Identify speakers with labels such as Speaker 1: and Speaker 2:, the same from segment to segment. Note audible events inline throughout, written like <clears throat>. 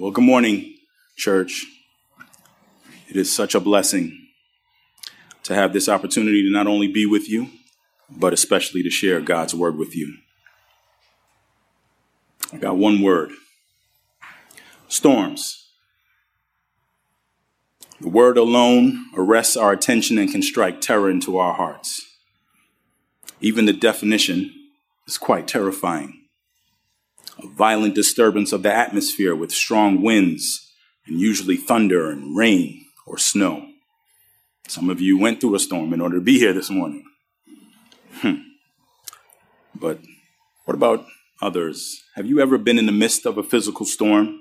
Speaker 1: Well, good morning, church. It is such a blessing to have this opportunity to not only be with you, but especially to share God's word with you. I got one word storms. The word alone arrests our attention and can strike terror into our hearts. Even the definition is quite terrifying a violent disturbance of the atmosphere with strong winds and usually thunder and rain or snow. Some of you went through a storm in order to be here this morning. Hmm. But what about others? Have you ever been in the midst of a physical storm?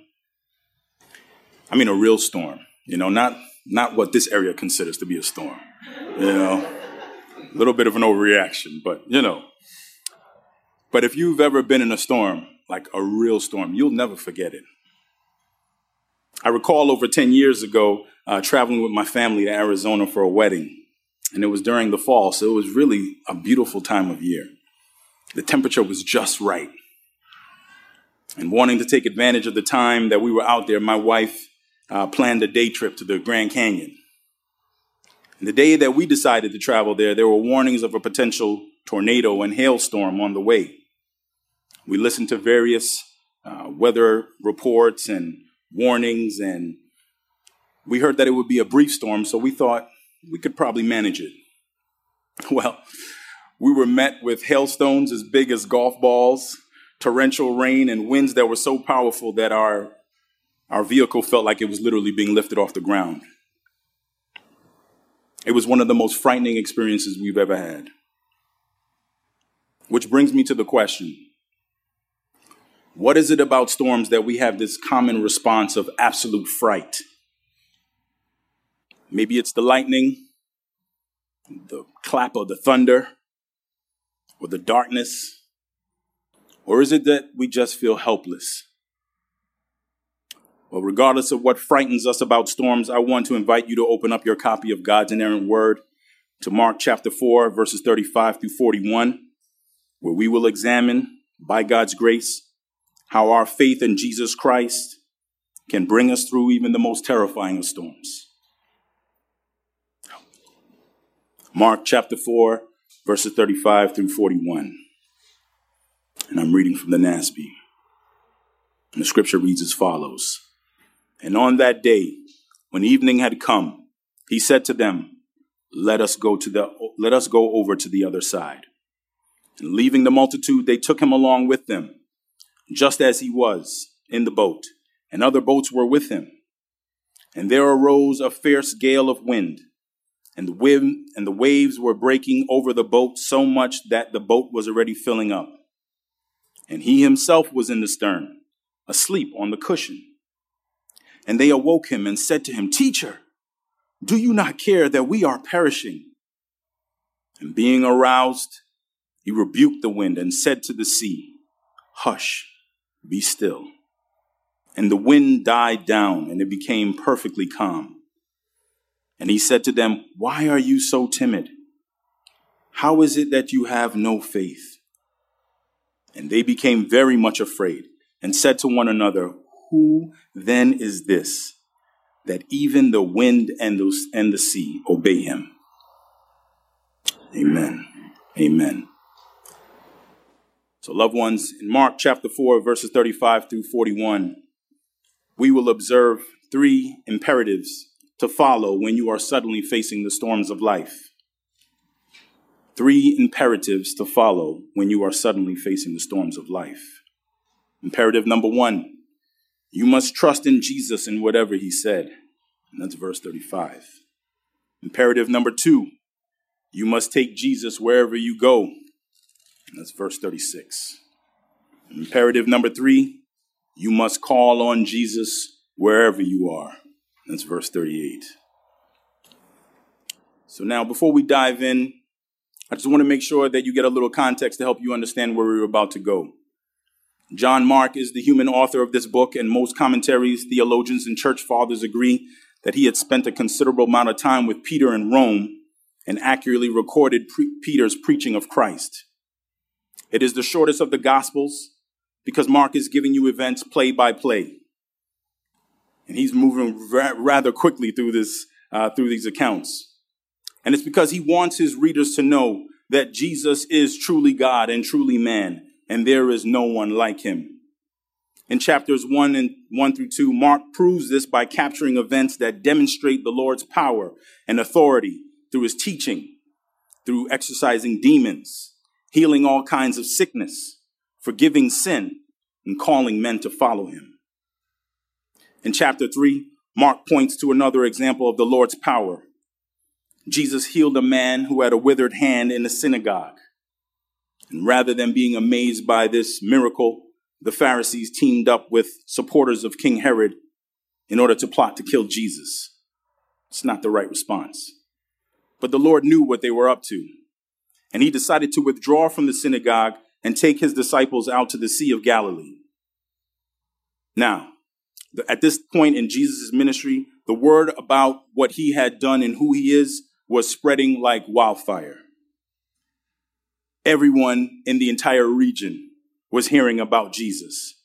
Speaker 1: I mean, a real storm, you know, not, not what this area considers to be a storm, you know, a little bit of an overreaction, but you know. But if you've ever been in a storm, like a real storm. You'll never forget it. I recall over 10 years ago uh, traveling with my family to Arizona for a wedding, and it was during the fall, so it was really a beautiful time of year. The temperature was just right. And wanting to take advantage of the time that we were out there, my wife uh, planned a day trip to the Grand Canyon. And the day that we decided to travel there, there were warnings of a potential tornado and hailstorm on the way. We listened to various uh, weather reports and warnings, and we heard that it would be a brief storm, so we thought we could probably manage it. <laughs> Well, we were met with hailstones as big as golf balls, torrential rain, and winds that were so powerful that our, our vehicle felt like it was literally being lifted off the ground. It was one of the most frightening experiences we've ever had. Which brings me to the question what is it about storms that we have this common response of absolute fright? Maybe it's the lightning, the clap of the thunder, or the darkness. Or is it that we just feel helpless? Well, regardless of what frightens us about storms, I want to invite you to open up your copy of God's inerrant word to Mark chapter 4, verses 35 through 41, where we will examine, by God's grace, how our faith in Jesus Christ can bring us through even the most terrifying of storms. Mark chapter 4, verses 35 through 41. And I'm reading from the NASB. And the scripture reads as follows And on that day, when evening had come, he said to them, Let us go to the let us go over to the other side. And leaving the multitude, they took him along with them just as he was in the boat, and other boats were with him. And there arose a fierce gale of wind, and the wind and the waves were breaking over the boat so much that the boat was already filling up. And he himself was in the stern, asleep on the cushion. And they awoke him and said to him, Teacher, do you not care that we are perishing? And being aroused, he rebuked the wind and said to the sea, Hush, be still. And the wind died down, and it became perfectly calm. And he said to them, Why are you so timid? How is it that you have no faith? And they became very much afraid, and said to one another, Who then is this, that even the wind and the, and the sea obey him? Amen. Amen. So, loved ones, in Mark chapter 4, verses 35 through 41, we will observe three imperatives to follow when you are suddenly facing the storms of life. Three imperatives to follow when you are suddenly facing the storms of life. Imperative number one, you must trust in Jesus in whatever he said. And that's verse 35. Imperative number two, you must take Jesus wherever you go. That's verse 36. Imperative number three, you must call on Jesus wherever you are. That's verse 38. So now, before we dive in, I just want to make sure that you get a little context to help you understand where we're about to go. John Mark is the human author of this book, and most commentaries, theologians, and church fathers agree that he had spent a considerable amount of time with Peter in Rome and accurately recorded pre- Peter's preaching of Christ. It is the shortest of the Gospels because Mark is giving you events play by play. And he's moving ra- rather quickly through this, uh, through these accounts. And it's because he wants his readers to know that Jesus is truly God and truly man, and there is no one like him. In chapters 1 and 1 through 2, Mark proves this by capturing events that demonstrate the Lord's power and authority through his teaching, through exorcising demons, healing all kinds of sickness, forgiving sin, and calling men to follow him. In chapter 3, Mark points to another example of the Lord's power. Jesus healed a man who had a withered hand in the synagogue. And rather than being amazed by this miracle, the Pharisees teamed up with supporters of King Herod in order to plot to kill Jesus. It's not the right response. But the Lord knew what they were up to, and he decided to withdraw from the synagogue and take his disciples out to the Sea of Galilee. Now, at this point in Jesus' ministry, the word about what he had done and who he is was spreading like wildfire. Everyone in the entire region was hearing about Jesus.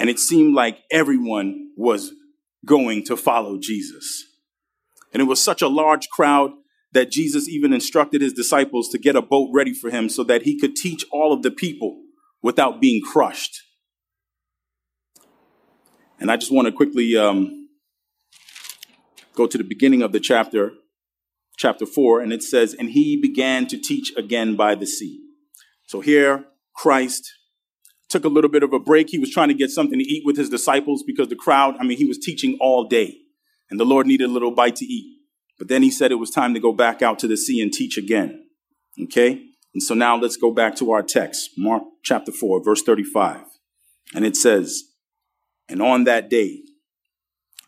Speaker 1: And it seemed like everyone was going to follow Jesus. And it was such a large crowd that Jesus even instructed his disciples to get a boat ready for him so that he could teach all of the people without being crushed. And I just want to quickly um, go to the beginning of the chapter, chapter 4, and it says, And he began to teach again by the sea. So here, Christ took a little bit of a break. He was trying to get something to eat with his disciples because the crowd, I mean, he was teaching all day and the Lord needed a little bite to eat. But then he said it was time to go back out to the sea and teach again. Okay? And so now let's go back to our text, Mark chapter 4, verse 35. And it says, And on that day.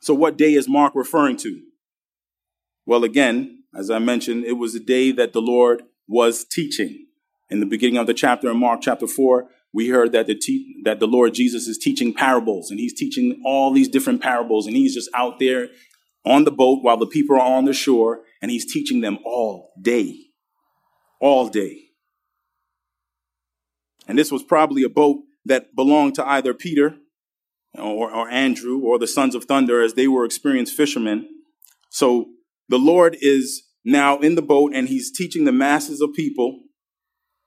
Speaker 1: So what day is Mark referring to? Well, again, as I mentioned, it was the day that the Lord was teaching. In the beginning of the chapter in Mark chapter 4, we heard that the, te- that the Lord Jesus is teaching parables and he's teaching all these different parables and he's just out there on the boat while the people are on the shore and he's teaching them all day. All day. And this was probably a boat that belonged to either Peter or, or Andrew or the sons of thunder as they were experienced fishermen. So the Lord is now in the boat and he's teaching the masses of people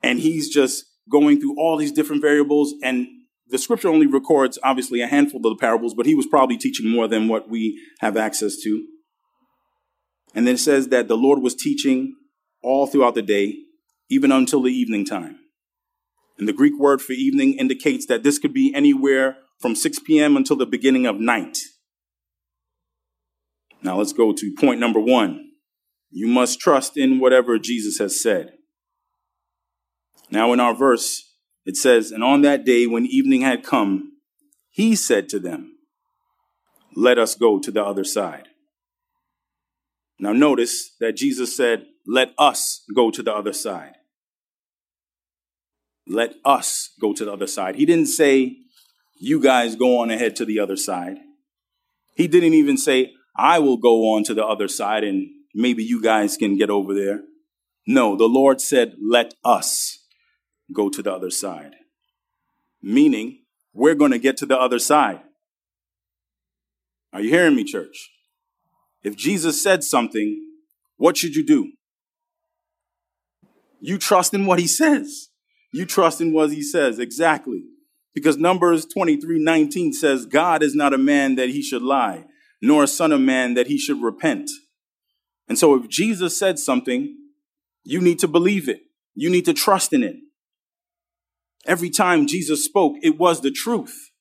Speaker 1: and he's just going through all these different parables. And the scripture only records, obviously, a handful of the parables, but he was probably teaching more than what we have access to. And then it says that the Lord was teaching all throughout the day, even until the evening time. And the Greek word for evening indicates that this could be anywhere from 6 p.m. until the beginning of night. Now let's go to point number one. You must trust in whatever Jesus has said. Now, in our verse, it says, And on that day when evening had come, he said to them, Let us go to the other side. Now, notice that Jesus said, Let us go to the other side. Let us go to the other side. He didn't say, You guys go on ahead to the other side. He didn't even say, I will go on to the other side and maybe you guys can get over there. No, the Lord said, Let us go to the other side. Meaning, we're going to get to the other side. Are you hearing me, church? If Jesus said something, what should you do? You trust in what he says. You trust in what he says, exactly. Because Numbers 23 19 says, God is not a man that he should lie, nor a son of man that he should repent. And so if Jesus said something, you need to believe it. You need to trust in it. Every time Jesus spoke, it was the truth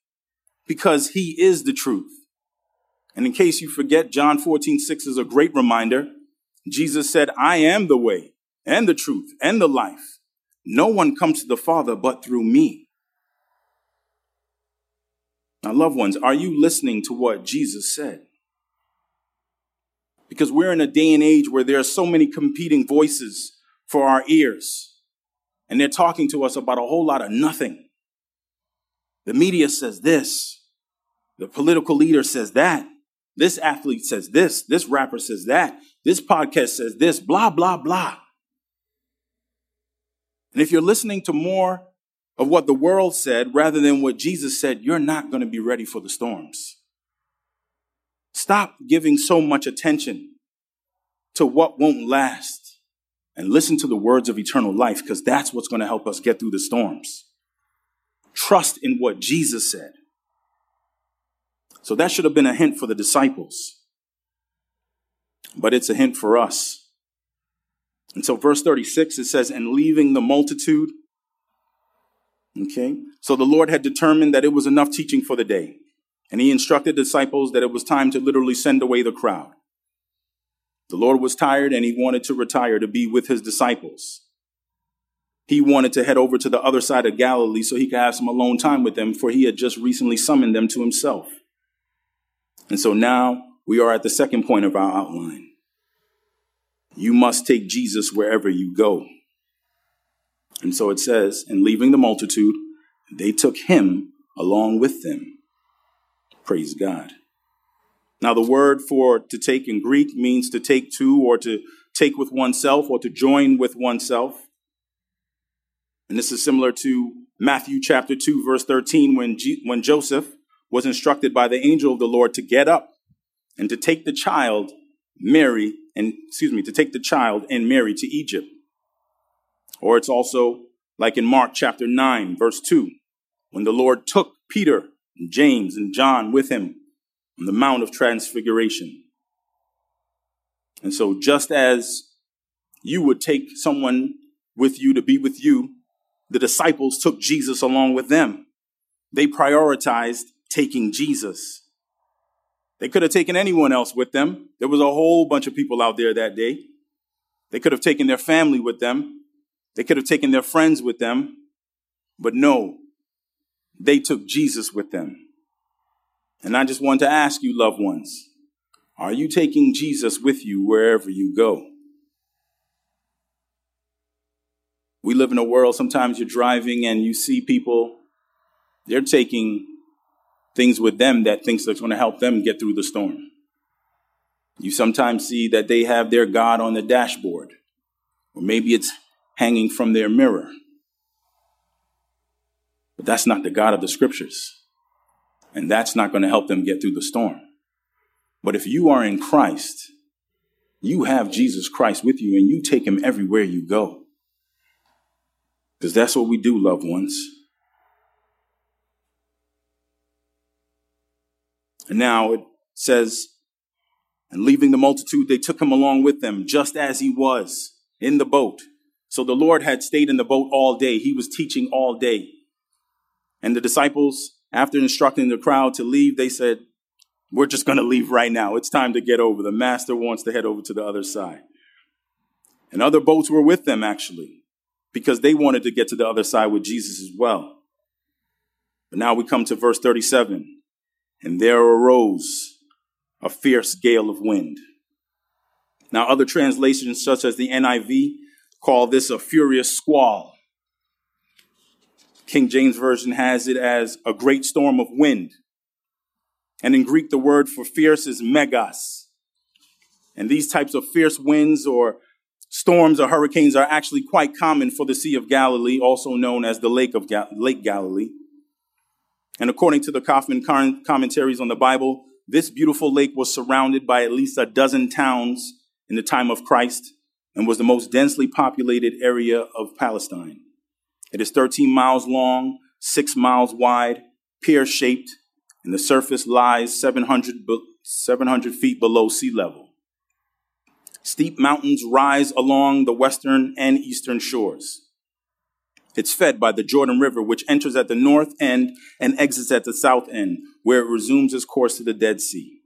Speaker 1: because he is the truth. And in case you forget, John 14, 6 is a great reminder. Jesus said, I am the way and the truth and the life. No one comes to the Father but through me. Now, loved ones, are you listening to what Jesus said? Because we're in a day and age where there are so many competing voices for our ears and they're talking to us about a whole lot of nothing. The media says this, the political leader says that, this athlete says this, this rapper says that, this podcast says this, blah, blah, blah. And if you're listening to more of what the world said rather than what Jesus said, you're not going to be ready for the storms. Stop giving so much attention to what won't last and listen to the words of eternal life because that's what's going to help us get through the storms. Trust in what Jesus said. So that should have been a hint for the disciples, but it's a hint for us. And so, verse 36, it says, And leaving the multitude, okay, so the Lord had determined that it was enough teaching for the day. And he instructed disciples that it was time to literally send away the crowd. The Lord was tired and he wanted to retire to be with his disciples. He wanted to head over to the other side of Galilee so he could have some alone time with them, for he had just recently summoned them to himself. And so now we are at the second point of our outline. You must take Jesus wherever you go. And so it says, and leaving the multitude, they took him along with them. Praise God. Now, the word for to take in Greek means to take to or to take with oneself or to join with oneself. And this is similar to Matthew chapter 2, verse 13, when, G- when Joseph was instructed by the angel of the Lord to get up and to take the child, Mary, and excuse me, to take the child and Mary to Egypt. Or it's also like in Mark chapter 9, verse 2, when the Lord took Peter and James and John with him on the Mount of Transfiguration. And so, just as you would take someone with you to be with you, the disciples took Jesus along with them. They prioritized taking Jesus. They could have taken anyone else with them. There was a whole bunch of people out there that day. They could have taken their family with them. They could have taken their friends with them. But no, they took Jesus with them. And I just want to ask you, loved ones, are you taking Jesus with you wherever you go? We live in a world, sometimes you're driving and you see people, they're taking things with them that thinks that's going to help them get through the storm. You sometimes see that they have their God on the dashboard, or maybe it's hanging from their mirror. But that's not the God of the scriptures. And that's not going to help them get through the storm. But if you are in Christ, you have Jesus Christ with you and you take him everywhere you go. Because that's what we do, loved ones. And now it says, and leaving the multitude, they took him along with them, just as he was in the boat. So the Lord had stayed in the boat all day. He was teaching all day. And the disciples after instructing the crowd to leave, they said, We're just going to leave right now. It's time to get over. The master wants to head over to the other side. And other boats were with them, actually, because they wanted to get to the other side with Jesus as well. But now we come to verse 37. And there arose a fierce gale of wind. Now, other translations, such as the NIV, call this a furious squall. King James Version has it as a great storm of wind. And in Greek, the word for fierce is megas. And these types of fierce winds or storms or hurricanes are actually quite common for the Sea of Galilee, also known as the Lake of Lake Galilee. And according to the Coffman commentaries on the Bible, this beautiful lake was surrounded by at least a dozen towns in the time of Christ and was the most densely populated area of Palestine. It is 13 miles long, 6 miles wide, pear shaped, and the surface lies 700, 700 feet below sea level. Steep mountains rise along the western and eastern shores. It's fed by the Jordan River, which enters at the north end and exits at the south end, where it resumes its course to the Dead Sea.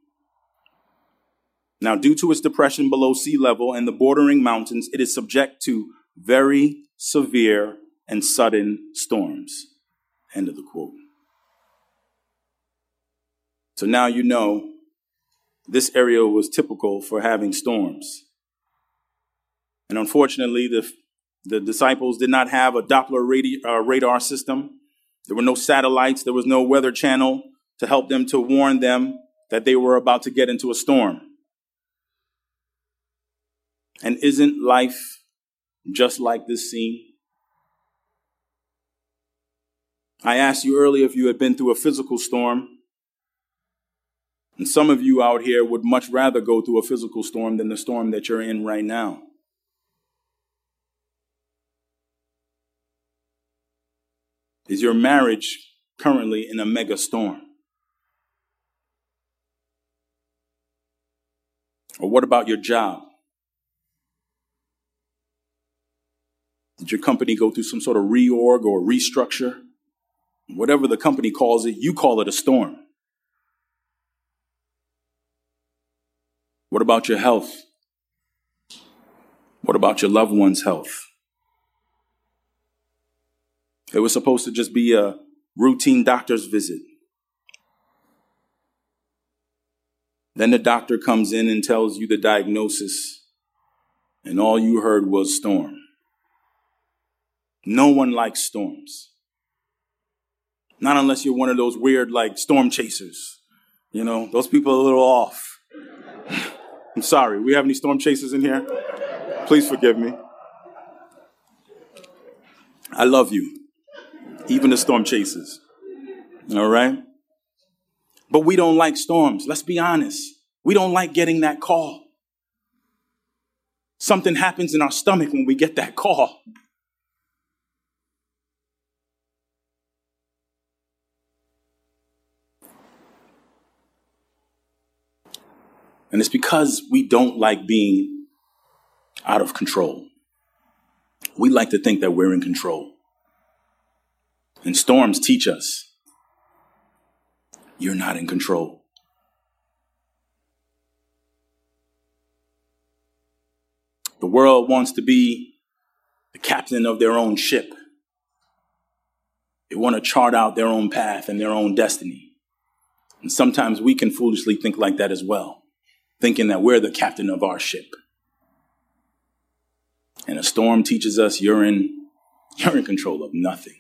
Speaker 1: Now, due to its depression below sea level and the bordering mountains, it is subject to very severe and sudden storms. End of the quote. So now you know this area was typical for having storms. And unfortunately, the, the disciples did not have a Doppler radi- uh, radar system. There were no satellites. There was no weather channel to help them to warn them that they were about to get into a storm. And isn't life just like this scene? I asked you earlier if you had been through a physical storm. And some of you out here would much rather go through a physical storm than the storm that you're in right now. Is your marriage currently in a mega storm? Or what about your job? Did your company go through some sort of reorg or restructure? Whatever the company calls it, you call it a storm. What about your health? What about your loved one's health? It was supposed to just be a routine doctor's visit. Then the doctor comes in and tells you the diagnosis, and all you heard was storm. No one likes storms. Not unless you're one of those weird, like, storm chasers. You know, those people are a little off. <sighs> I'm sorry. We have any storm chasers in here? Please forgive me. I love you even the storm chasers. All right? But we don't like storms. Let's be honest. We don't like getting that call. Something happens in our stomach when we get that call. And it's because we don't like being out of control. We like to think that we're in control. And storms teach us you're not in control. The world wants to be the captain of their own ship. They want to chart out their own path and their own destiny. And sometimes we can foolishly think like that as well, thinking that we're the captain of our ship. And a storm teaches us you're in, <laughs> you're in control of nothing.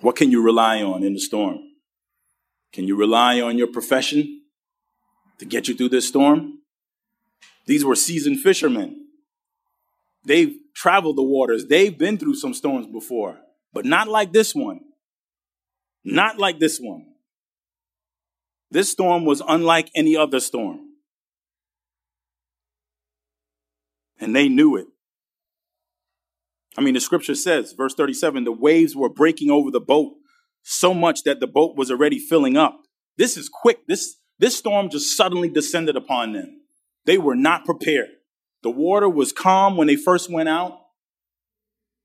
Speaker 1: What can you rely on in the storm? Can you rely on your profession to get you through this storm? These were seasoned fishermen. They've traveled the waters, they've been through some storms before, but not like this one. Not like this one. This storm was unlike any other storm. And they knew it. I mean, the scripture says, verse 37, the waves were breaking over the boat so much that the boat was already filling up. This is quick. This, this storm just suddenly descended upon them. They were not prepared. The water was calm when they first went out,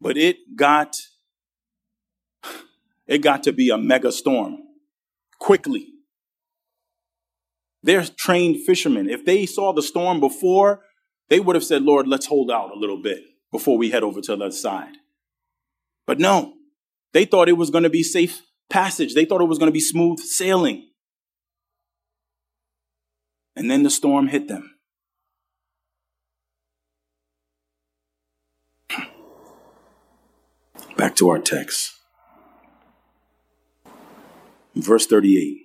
Speaker 1: but it got, <sighs> it got to be a mega storm quickly. They're trained fishermen. If they saw the storm before, they would have said, Lord, let's hold out a little bit before we head over to the other side. But no, they thought it was going to be safe passage. They thought it was going to be smooth sailing. And then the storm hit them. <clears throat> Back to our text. Verse 38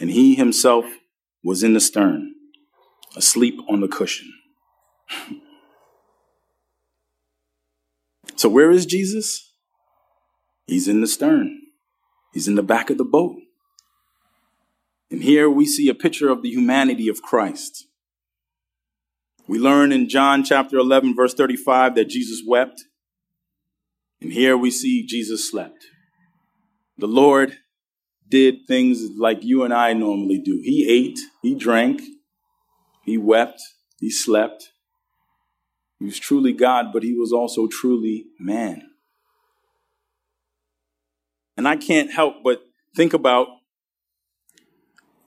Speaker 1: And he himself was in the stern, asleep on the cushion. So, where is Jesus? He's in the stern, he's in the back of the boat. And here we see a picture of the humanity of Christ. We learn in John chapter 11, verse 35, that Jesus wept. And here we see Jesus slept. The Lord did things like you and I normally do. He ate, he drank, he wept, he slept. He was truly God, but he was also truly man. And I can't help but think about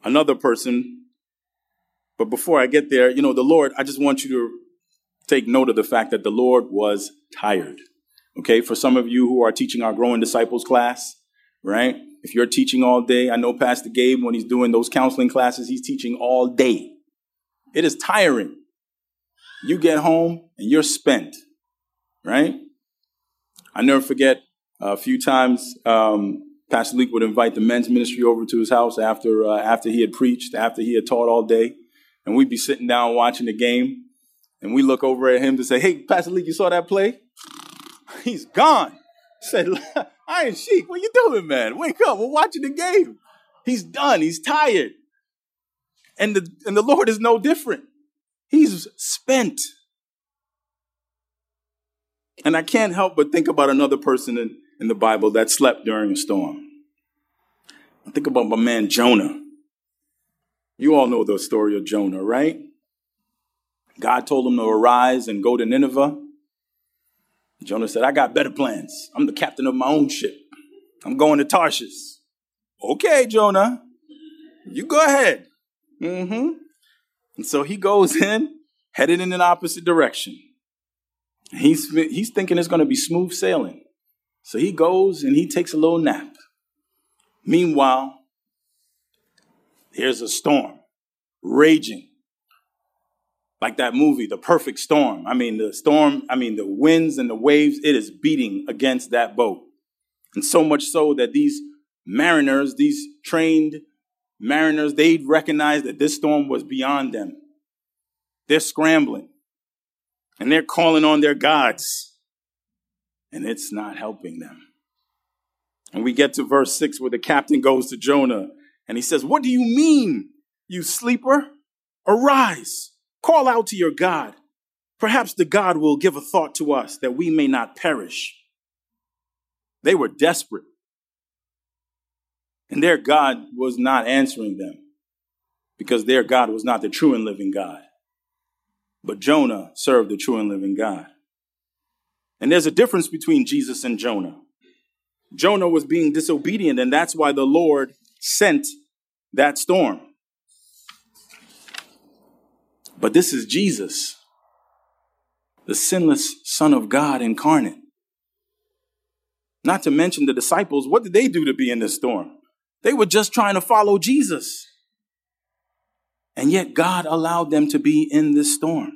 Speaker 1: another person. But before I get there, you know, the Lord, I just want you to take note of the fact that the Lord was tired. Okay, for some of you who are teaching our growing disciples class, right? If you're teaching all day, I know Pastor Gabe, when he's doing those counseling classes, he's teaching all day. It is tiring. You get home and you're spent, right? I never forget a few times um, Pastor Leek would invite the men's ministry over to his house after uh, after he had preached, after he had taught all day, and we'd be sitting down watching the game, and we look over at him to say, "Hey, Pastor Leek, you saw that play? <laughs> He's gone." I said, Iron Sheik, what you doing, man? Wake up. We're watching the game. He's done. He's tired. And the, and the Lord is no different. He's spent. And I can't help but think about another person in, in the Bible that slept during a storm. I think about my man Jonah. You all know the story of Jonah, right? God told him to arise and go to Nineveh. Jonah said, I got better plans. I'm the captain of my own ship. I'm going to Tarshish. Okay, Jonah, you go ahead. Mm-hmm. And so he goes <laughs> in, headed in an opposite direction. He's, he's thinking it's going to be smooth sailing. So he goes and he takes a little nap. Meanwhile, there's a storm raging. Like that movie, The Perfect Storm. I mean, the storm, I mean, the winds and the waves, it is beating against that boat. And so much so that these mariners, these trained mariners, they recognize that this storm was beyond them. They're scrambling and they're calling on their gods, and it's not helping them. And we get to verse 6 where the captain goes to Jonah and he says, What do you mean, you sleeper? Arise, call out to your God. Perhaps the God will give a thought to us that we may not perish. They were desperate. And their God was not answering them because their God was not the true and living God. But Jonah served the true and living God. And there's a difference between Jesus and Jonah. Jonah was being disobedient, and that's why the Lord sent that storm. But this is Jesus, the sinless Son of God incarnate. Not to mention the disciples, what did they do to be in this storm? They were just trying to follow Jesus. And yet God allowed them to be in this storm.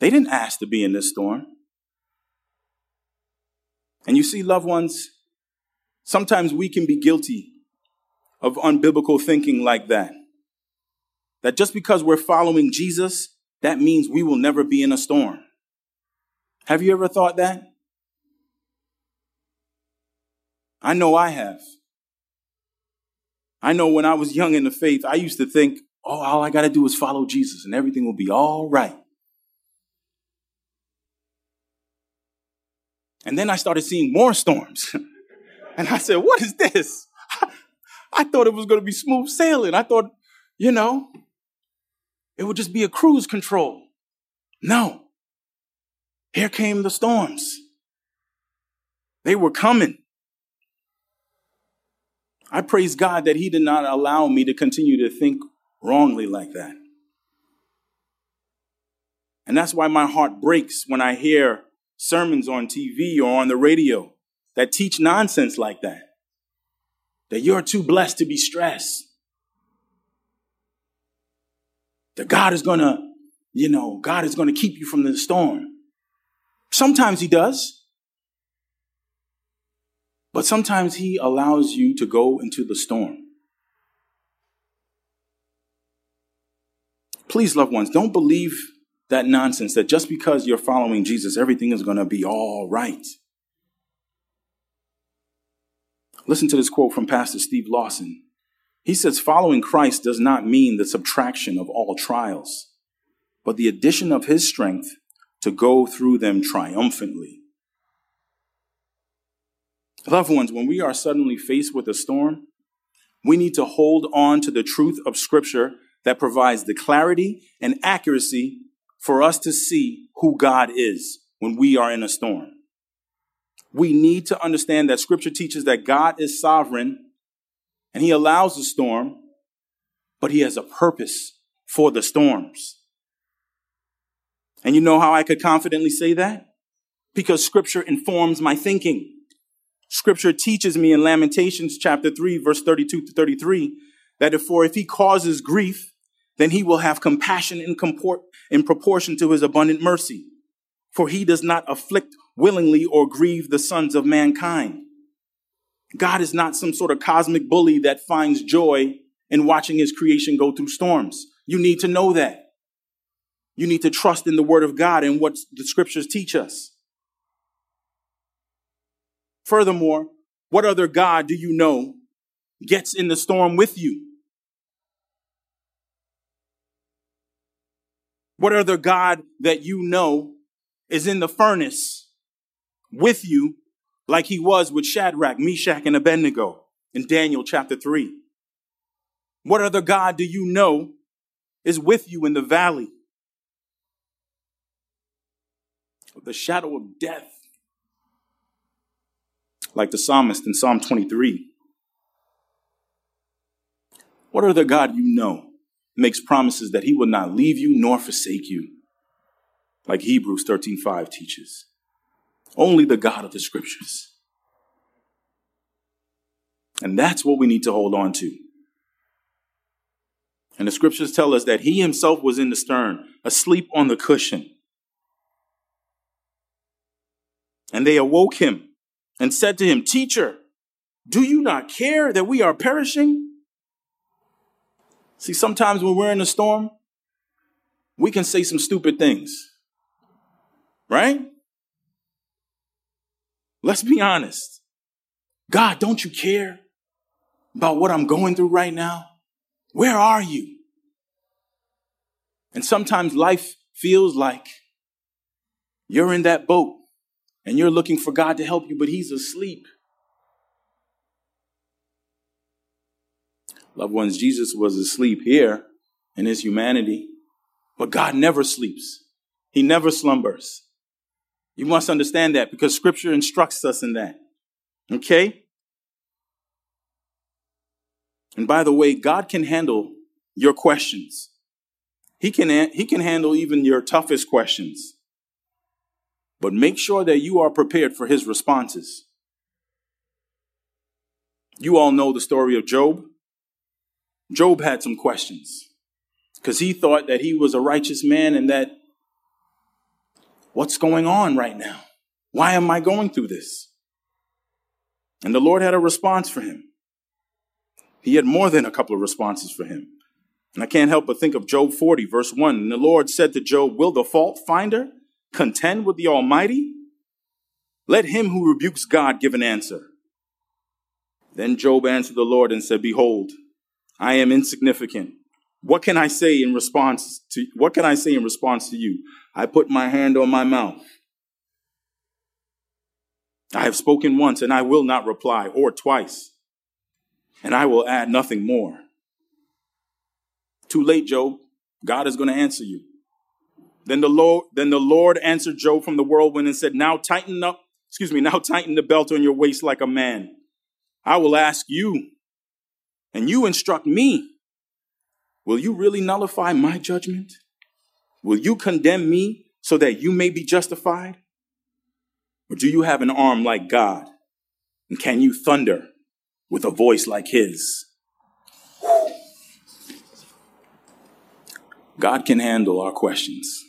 Speaker 1: They didn't ask to be in this storm. And you see, loved ones, sometimes we can be guilty of unbiblical thinking like that. That just because we're following Jesus, that means we will never be in a storm. Have you ever thought that? I know I have. I know when I was young in the faith, I used to think, oh, all I got to do is follow Jesus and everything will be all right. And then I started seeing more storms. <laughs> and I said, what is this? <laughs> I thought it was going to be smooth sailing. I thought, you know, it would just be a cruise control. No. Here came the storms. They were coming. I praise God that He did not allow me to continue to think wrongly like that. And that's why my heart breaks when I hear sermons on TV or on the radio that teach nonsense like that. That you're too blessed to be stressed. That God is going to, you know, God is going to keep you from the storm. Sometimes He does. But sometimes He allows you to go into the storm. Please, loved ones, don't believe that nonsense that just because you're following Jesus, everything is going to be all right. Listen to this quote from Pastor Steve Lawson. He says, Following Christ does not mean the subtraction of all trials, but the addition of his strength to go through them triumphantly. Loved ones, when we are suddenly faced with a storm, we need to hold on to the truth of Scripture that provides the clarity and accuracy for us to see who God is when we are in a storm. We need to understand that scripture teaches that God is sovereign and he allows the storm, but he has a purpose for the storms. And you know how I could confidently say that? Because scripture informs my thinking. Scripture teaches me in Lamentations chapter 3 verse 32 to 33 that if for if he causes grief, then he will have compassion in, comport, in proportion to his abundant mercy. For he does not afflict willingly or grieve the sons of mankind. God is not some sort of cosmic bully that finds joy in watching his creation go through storms. You need to know that. You need to trust in the word of God and what the scriptures teach us. Furthermore, what other God do you know gets in the storm with you? What other God that you know is in the furnace with you like he was with Shadrach, Meshach, and Abednego in Daniel chapter 3? What other God do you know is with you in the valley the shadow of death? Like the psalmist in Psalm 23. What other God you know makes promises that he will not leave you nor forsake you? Like Hebrews 13:5 teaches. Only the God of the scriptures. And that's what we need to hold on to. And the scriptures tell us that he himself was in the stern, asleep on the cushion. And they awoke him and said to him, Teacher, do you not care that we are perishing? See, sometimes when we're in a storm, we can say some stupid things, right? Let's be honest. God, don't you care about what I'm going through right now? Where are you? And sometimes life feels like you're in that boat and you're looking for God to help you, but He's asleep. Loved ones, Jesus was asleep here in His humanity, but God never sleeps, He never slumbers. You must understand that because Scripture instructs us in that. Okay? And by the way, God can handle your questions. He can, he can handle even your toughest questions. But make sure that you are prepared for his responses. You all know the story of Job. Job had some questions because he thought that he was a righteous man and that what's going on right now? Why am I going through this? And the Lord had a response for him. He had more than a couple of responses for him. And I can't help but think of Job 40, verse 1. And the Lord said to Job, Will the fault finder contend with the Almighty? Let him who rebukes God give an answer. Then Job answered the Lord and said, Behold, I am insignificant. What can I say in response to what can I say in response to you? I put my hand on my mouth. I have spoken once and I will not reply, or twice and I will add nothing more. Too late, Job. God is going to answer you. Then the Lord, then the Lord answered Job from the whirlwind and said, Now tighten up, excuse me, now tighten the belt on your waist like a man. I will ask you, and you instruct me. Will you really nullify my judgment? Will you condemn me so that you may be justified? Or do you have an arm like God? And can you thunder with a voice like his. God can handle our questions,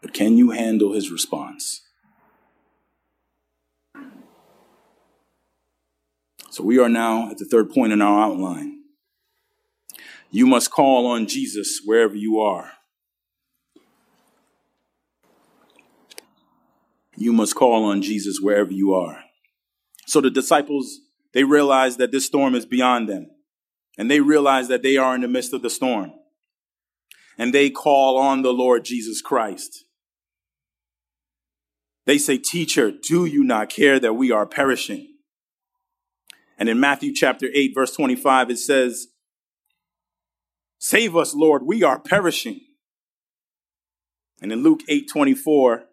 Speaker 1: but can you handle his response? So we are now at the third point in our outline. You must call on Jesus wherever you are. You must call on Jesus wherever you are. So the disciples they realize that this storm is beyond them. And they realize that they are in the midst of the storm. And they call on the Lord Jesus Christ. They say, Teacher, do you not care that we are perishing? And in Matthew chapter 8, verse 25, it says, Save us, Lord, we are perishing. And in Luke 8, 24,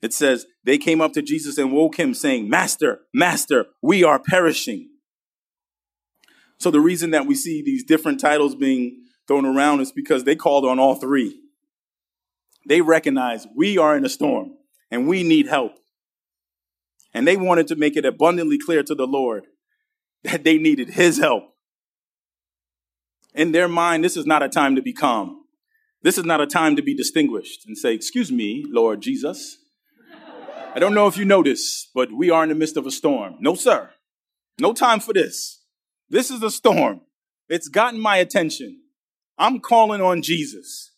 Speaker 1: it says, They came up to Jesus and woke him, saying, Master, Master, we are perishing. So the reason that we see these different titles being thrown around is because they called on all three. They recognized we are in a storm and we need help. And they wanted to make it abundantly clear to the Lord that they needed his help. In their mind, this is not a time to be calm. This is not a time to be distinguished and say, Excuse me, Lord Jesus. I don't know if you this, but we are in the midst of a storm. No, sir. No time for this. This is a storm. It's gotten my attention. I'm calling on Jesus.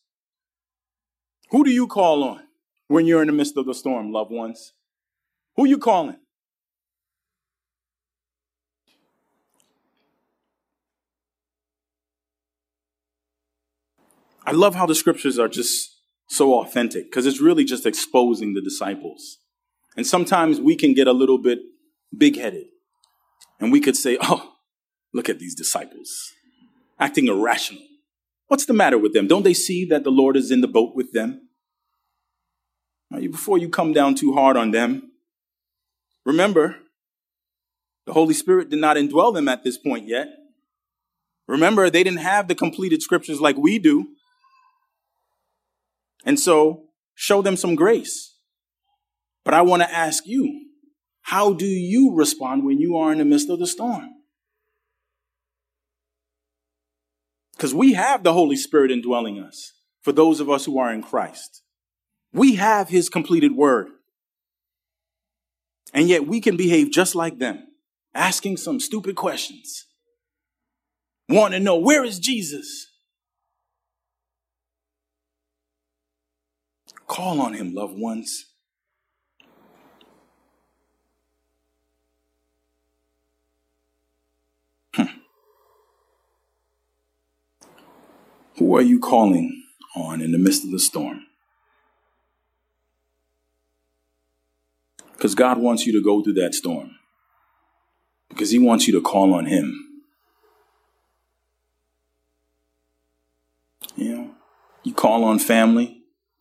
Speaker 1: Who do you call on when you're in the midst of the storm, loved ones? Who are you calling? I love how the scriptures are just so authentic because it's really just exposing the disciples. And sometimes we can get a little bit big headed and we could say, <laughs> oh, look at these disciples acting irrational. What's the matter with them? Don't they see that the Lord is in the boat with them? Before you come down too hard on them, remember, the Holy Spirit did not indwell them at this point yet. Remember, they didn't have the completed scriptures like we do. And so, show them some grace. But I want to ask you, how do you respond when you are in the midst of the storm? Because we have the Holy Spirit indwelling us for those of us who are in Christ. We have his completed word. And yet we can behave just like them, asking some stupid questions. Want to know, where is Jesus? Call on him, loved ones. Hmm. Who are you calling on in the midst of the storm? Because God wants you to go through that storm. Because He wants you to call on Him. You know, you call on family.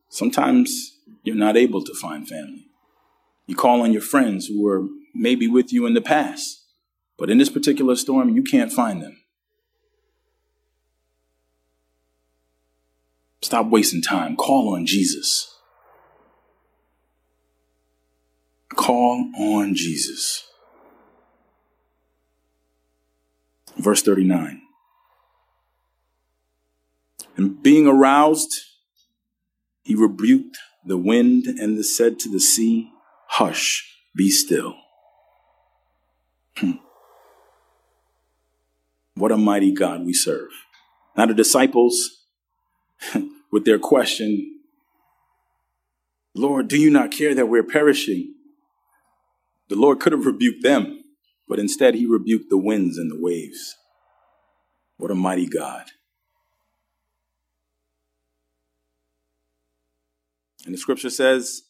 Speaker 1: Sometimes you're not able to find family. You call on your friends who were maybe with you in the past. But in this particular storm, you can't find them. Stop wasting time. Call on Jesus. Call on Jesus. Verse 39. And being aroused, he rebuked the wind and said to the sea, Hush, be still. Hmm. What a mighty God we serve. Now, the disciples, <laughs> with their question, Lord, do you not care that we're perishing? The Lord could have rebuked them, but instead he rebuked the winds and the waves. What a mighty God. And the scripture says,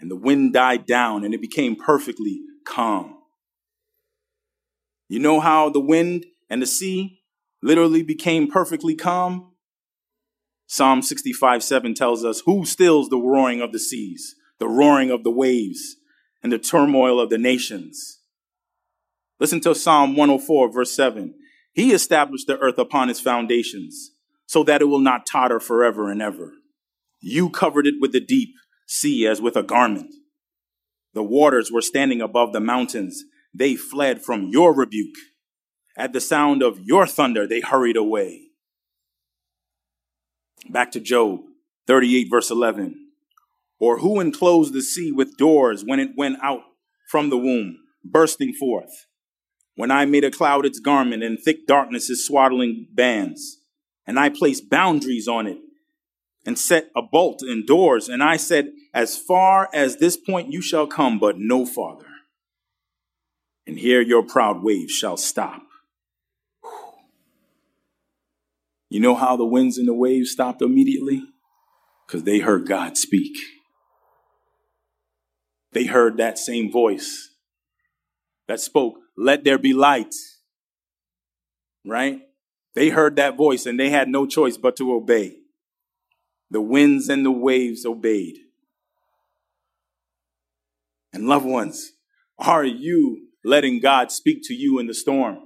Speaker 1: and the wind died down and it became perfectly calm. You know how the wind and the sea literally became perfectly calm? Psalm 65 7 tells us, Who stills the roaring of the seas, the roaring of the waves? and the turmoil of the nations. Listen to Psalm 104, verse 7. He established the earth upon its foundations so that it will not totter forever and ever. You covered it with the deep sea as with a garment. The waters were standing above the mountains. They fled from your rebuke. At the sound of your thunder, they hurried away. Back to Job 38, verse 11. Or who enclosed the sea with doors when it went out from the womb, bursting forth? When I made a cloud its garment and thick darkness its swaddling bands, and I placed boundaries on it and set a bolt in doors, and I said, As far as this point you shall come, but no farther. And here your proud waves shall stop. You know how the winds and the waves stopped immediately? Because they heard God speak they heard that same voice that spoke, Let there be light. Right? They heard that voice and they had no choice but to obey. The winds and the waves obeyed. And loved ones, are you letting God speak to you in the storm?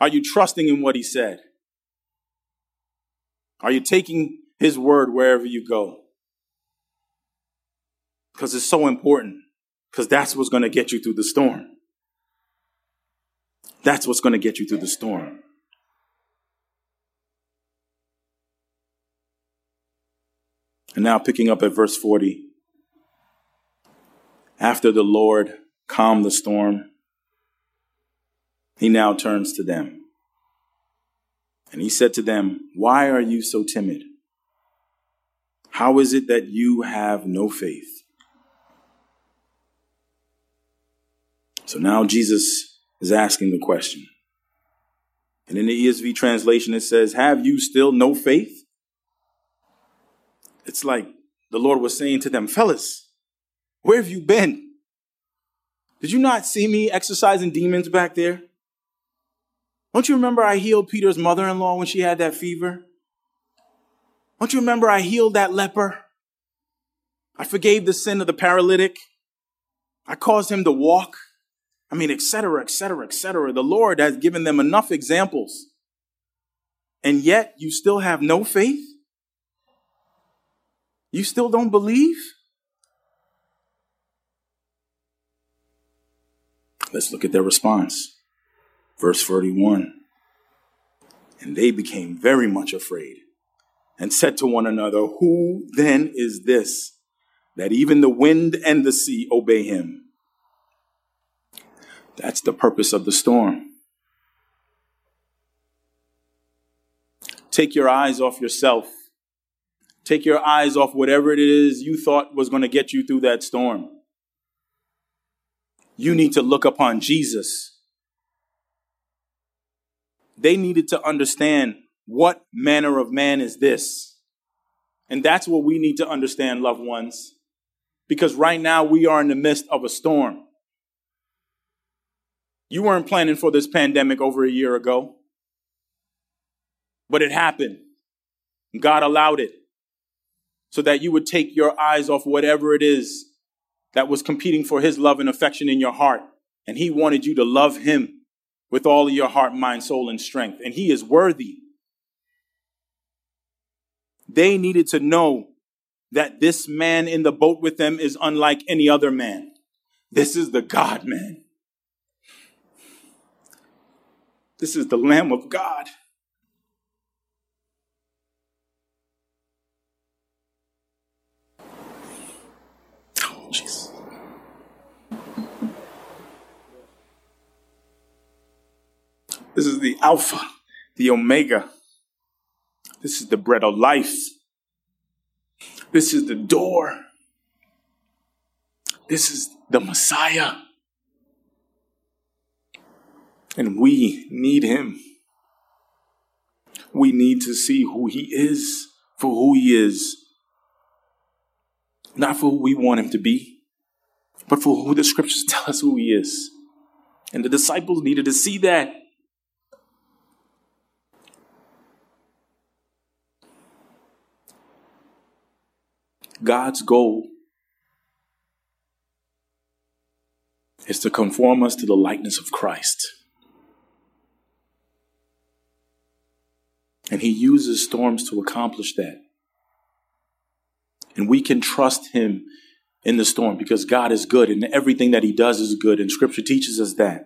Speaker 1: Are you trusting in what He said? Are you taking His word wherever you go? because it's so important because that's what's going to get you through the storm. That's what's going to get you through the storm. And now picking up at verse 40. After the Lord calmed the storm, he now turns to them. And he said to them, Why are you so timid? How is it that you have no faith? So now Jesus is asking the question. And in the ESV translation, it says, Have you still no faith? It's like the Lord was saying to them, fellas, where have you been? Did you not see me exorcising demons back there? Don't you remember I healed Peter's mother in law when she had that fever? Don't you remember I healed that leper? I forgave the sin of the paralytic. I caused him to walk. I mean, etc., etc., etc. The Lord has given them enough examples. And yet you still have no faith? You still don't believe? Let's look at their response. Verse 31. And they became very much afraid and said to one another, Who then is this that even the wind and the sea obey him? That's the purpose of the storm. Take your eyes off yourself. Take your eyes off whatever it is you thought was going to get you through that storm. You need to look upon Jesus. They needed to understand what manner of man is this. And that's what we need to understand, loved ones. Because right now we are in the midst of a storm. You weren't planning for this pandemic over a year ago, but it happened. God allowed it so that you would take your eyes off whatever it is that was competing for his love and affection in your heart. And he wanted you to love him with all of your heart, mind, soul, and strength. And he is worthy. They needed to know that this man in the boat with them is unlike any other man. This is the God man. This is the Lamb of God. Jeez. This is the Alpha, the Omega. This is the bread of life. This is the door. This is the Messiah. And we need him. We need to see who he is for who he is. Not for who we want him to be, but for who the scriptures <laughs> tell us who he is. And the disciples needed to see that. God's goal is to conform us to the likeness of Christ. And he uses storms to accomplish that. And we can trust him in the storm because God is good and everything that he does is good. And scripture teaches us that.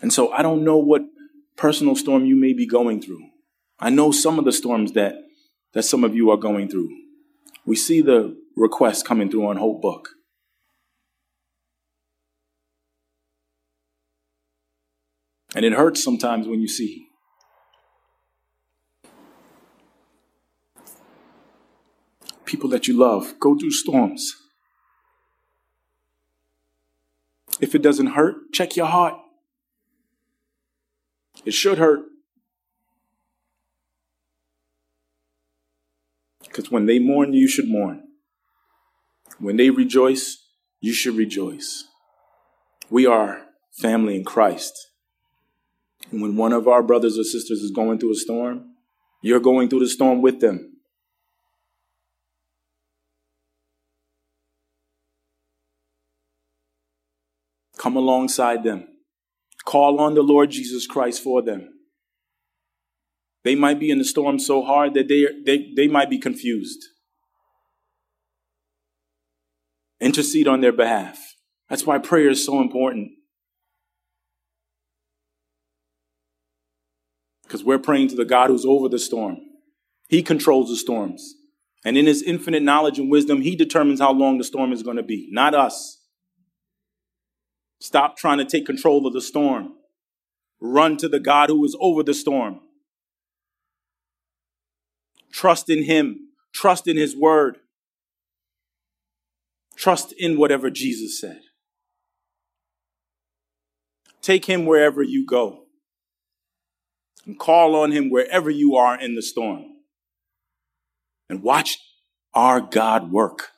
Speaker 1: And so I don't know what personal storm you may be going through. I know some of the storms that, that some of you are going through. We see the requests coming through on Hope Book. And it hurts sometimes when you see. People that you love go through storms. If it doesn't hurt, check your heart. It should hurt. Because when they mourn, you should mourn. When they rejoice, you should rejoice. We are family in Christ. And when one of our brothers or sisters is going through a storm, you're going through the storm with them. Come alongside them. Call on the Lord Jesus Christ for them. They might be in the storm so hard that they, they, they might be confused. Intercede on their behalf. That's why prayer is so important. because we're praying to the God who's over the storm. He controls the storms. And in his infinite knowledge and wisdom, he determines how long the storm is going to be, not us. Stop trying to take control of the storm. Run to the God who is over the storm. Trust in him. Trust in his word. Trust in whatever Jesus said. Take him wherever you go. And call on him wherever you are in the storm. And watch our God work.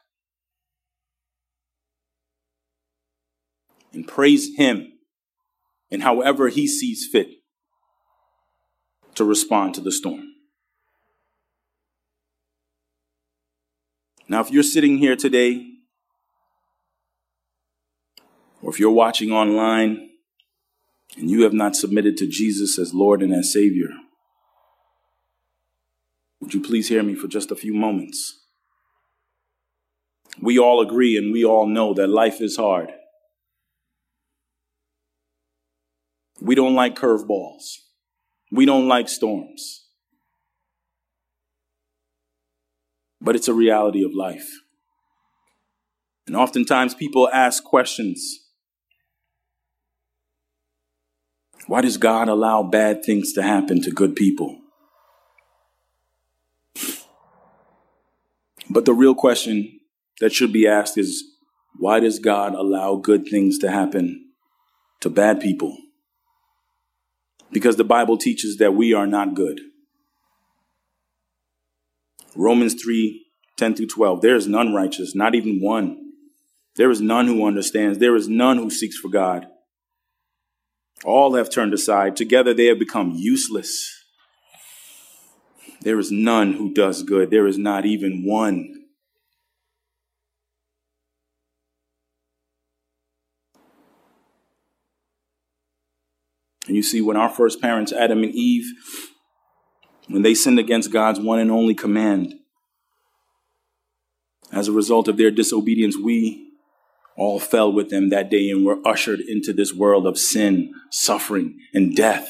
Speaker 1: And praise him in however he sees fit to respond to the storm. Now, if you're sitting here today, or if you're watching online and you have not submitted to Jesus as Lord and as Savior, would you please hear me for just a few moments? We all agree and we all know that life is hard. We don't like curveballs. We don't like storms. But it's a reality of life. And oftentimes people ask questions. Why does God allow bad things to happen to good people? But the real question that should be asked is why does God allow good things to happen to bad people? Because the Bible teaches that we are not good. Romans 3 10 through 12. There is none righteous, not even one. There is none who understands. There is none who seeks for God. All have turned aside. Together they have become useless. There is none who does good. There is not even one. And you see, when our first parents, Adam and Eve, when they sinned against God's one and only command, as a result of their disobedience, we all fell with them that day and were ushered into this world of sin, suffering, and death.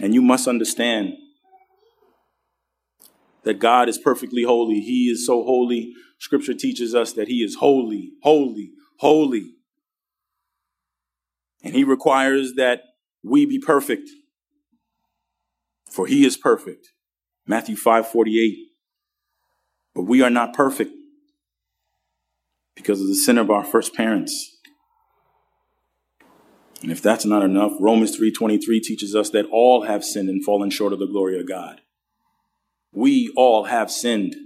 Speaker 1: And you must understand that God is perfectly holy. He is so holy. Scripture teaches us that He is holy, holy, holy. And he requires that we be perfect, for he is perfect. Matthew 5 48. But we are not perfect because of the sin of our first parents. And if that's not enough, Romans 3:23 teaches us that all have sinned and fallen short of the glory of God. We all have sinned.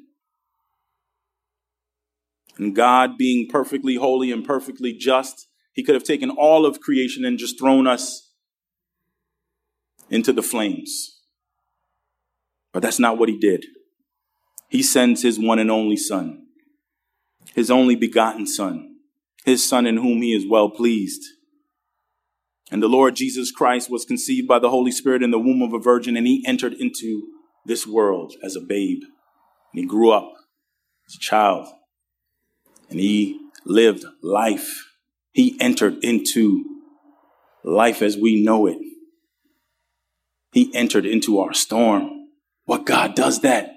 Speaker 1: And God, being perfectly holy and perfectly just, He could have taken all of creation and just thrown us into the flames. But that's not what He did. He sends His one and only Son, His only begotten Son, His Son in whom He is well pleased. And the Lord Jesus Christ was conceived by the Holy Spirit in the womb of a virgin, and He entered into this world as a babe. And He grew up as a child and he lived life. He entered into life as we know it. He entered into our storm. What God does that?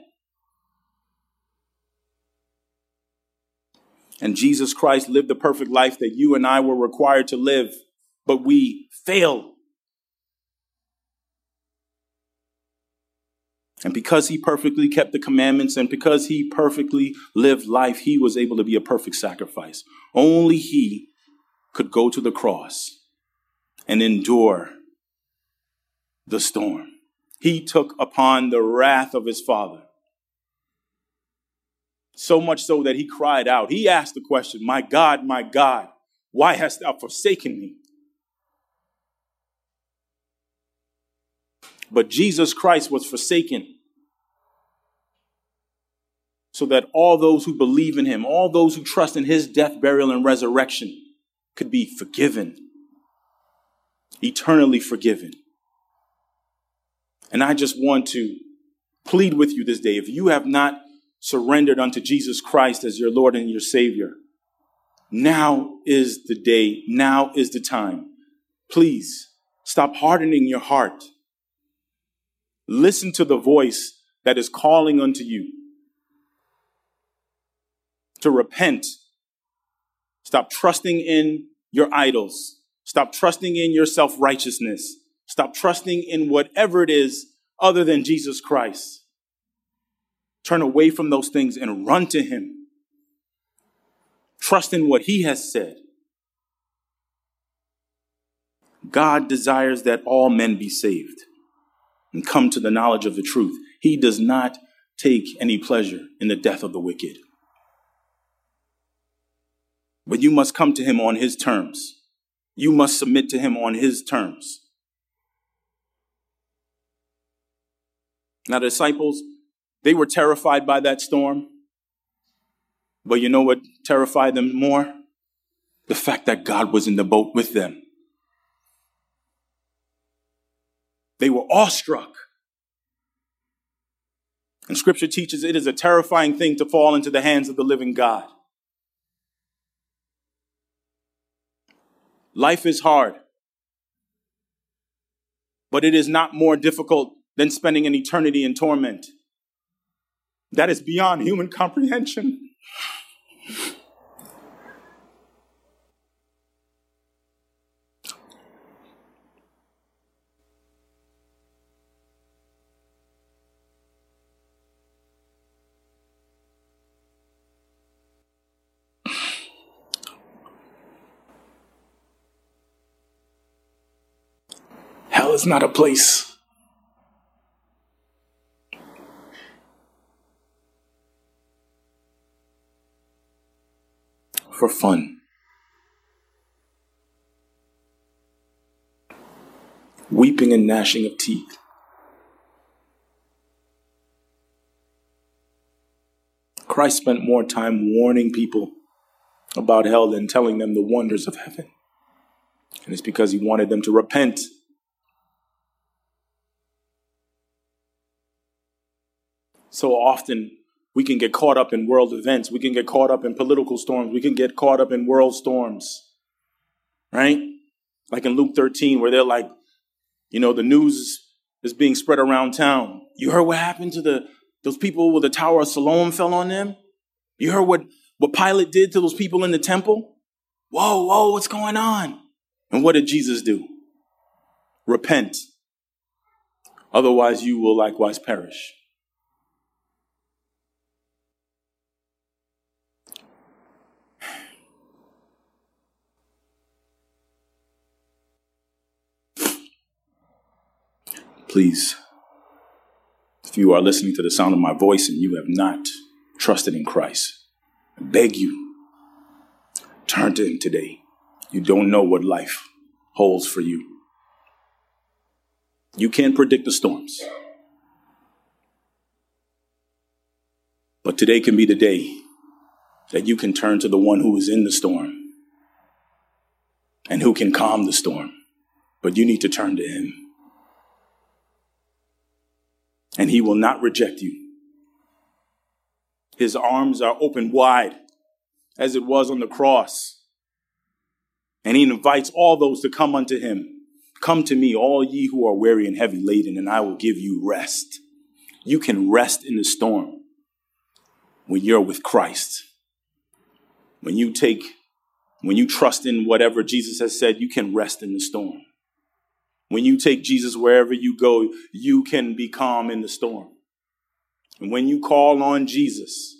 Speaker 1: And Jesus Christ lived the perfect life that you and I were required to live, but we failed. And because he perfectly kept the commandments and because he perfectly lived life, he was able to be a perfect sacrifice. Only he could go to the cross and endure the storm. He took upon the wrath of his father. So much so that he cried out. He asked the question, My God, my God, why hast thou forsaken me? But Jesus Christ was forsaken so that all those who believe in him, all those who trust in his death, burial, and resurrection could be forgiven, eternally forgiven. And I just want to plead with you this day if you have not surrendered unto Jesus Christ as your Lord and your Savior, now is the day, now is the time. Please stop hardening your heart. Listen to the voice that is calling unto you to repent. Stop trusting in your idols. Stop trusting in your self righteousness. Stop trusting in whatever it is other than Jesus Christ. Turn away from those things and run to Him. Trust in what He has said. God desires that all men be saved and come to the knowledge of the truth. He does not take any pleasure in the death of the wicked. But you must come to him on his terms. You must submit to him on his terms. Now, the disciples, they were terrified by that storm. But you know what terrified them more? The fact that God was in the boat with them. They were awestruck. And scripture teaches it is a terrifying thing to fall into the hands of the living God. Life is hard, but it is not more difficult than spending an eternity in torment. That is beyond human comprehension. Is not a place. For fun. Weeping and gnashing of teeth. Christ spent more time warning people about hell than telling them the wonders of heaven. And it's because he wanted them to repent so often we can get caught up in world events. We can get caught up in political storms. We can get caught up in world storms. Right? Like in Luke 13, where they're like, you know, the news is being spread around town. You heard what happened to the those people with the Tower of Siloam fell on them? You heard what, what Pilate did to those people in the temple? Whoa, whoa, what's going on? And what did Jesus do? Repent. Otherwise, you will likewise perish. Please, if you are listening to the sound of my voice and you have not trusted in Christ, I beg you, turn to Him today. You don't know what life holds for you. You can't predict the storms. But today can be the day that you can turn to the one who is in the storm and who can calm the storm. But you need to turn to Him and he will not reject you. His arms are open wide as it was on the cross. And he invites all those to come unto him. Come to me, all ye who are weary and heavy laden, and I will give you rest. You can rest in the storm when you're with Christ. When you take, when you trust in whatever Jesus has said, you can rest in the storm. When you take Jesus wherever you go, you can be calm in the storm. And when you call on Jesus,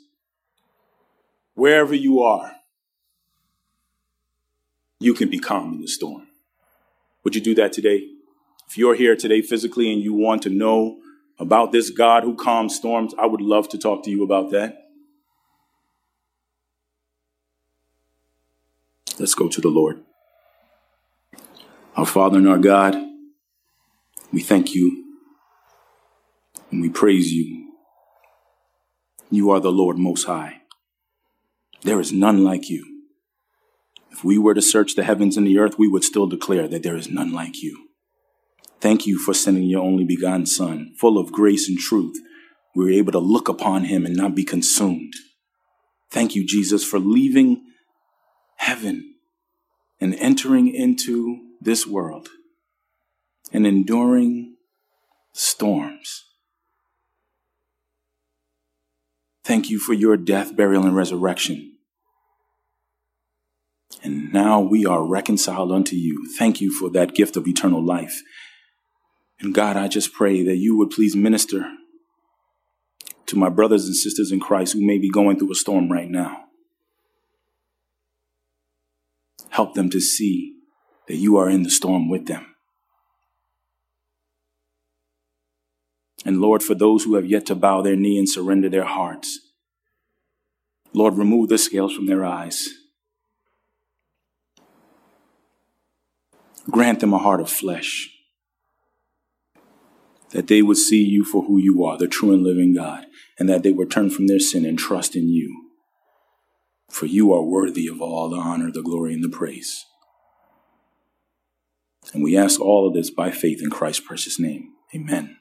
Speaker 1: wherever you are, you can be calm in the storm. Would you do that today? If you're here today physically and you want to know about this God who calms storms, I would love to talk to you about that. Let's go to the Lord. Our Father and our God, we thank you and we praise you. You are the Lord Most High. There is none like you. If we were to search the heavens and the earth, we would still declare that there is none like you. Thank you for sending your only begotten Son, full of grace and truth. We were able to look upon him and not be consumed. Thank you, Jesus, for leaving heaven and entering into this world and enduring storms. Thank you for your death, burial, and resurrection. And now we are reconciled unto you. Thank you for that gift of eternal life. And God, I just pray that you would please minister to my brothers and sisters in Christ who may be going through a storm right now. Help them to see that you are in the storm with them. And Lord, for those who have yet to bow their knee and surrender their hearts, Lord, remove the scales from their eyes. Grant them a heart of flesh, that they would see you for who you are, the true and living God, and that they would turn from their sin and trust in you. For you are worthy of all the honor, the glory, and the praise. And we ask all of this by faith in Christ's precious name. Amen.